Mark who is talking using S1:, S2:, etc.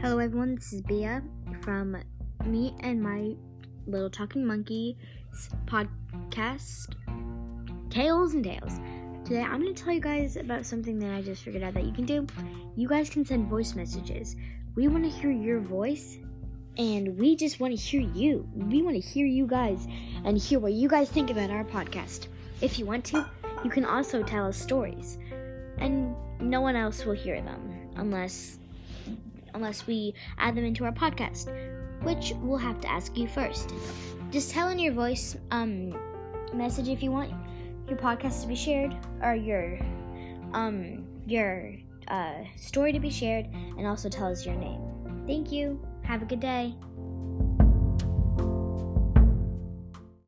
S1: Hello, everyone. This is Bia from me and my little talking monkey podcast, Tales and Tales. Today, I'm going to tell you guys about something that I just figured out that you can do. You guys can send voice messages. We want to hear your voice, and we just want to hear you. We want to hear you guys and hear what you guys think about our podcast. If you want to, you can also tell us stories, and no one else will hear them unless unless we add them into our podcast, which we'll have to ask you first. Just tell in your voice um, message if you want your podcast to be shared or your um, your uh, story to be shared, and also tell us your name. Thank you. Have a good day.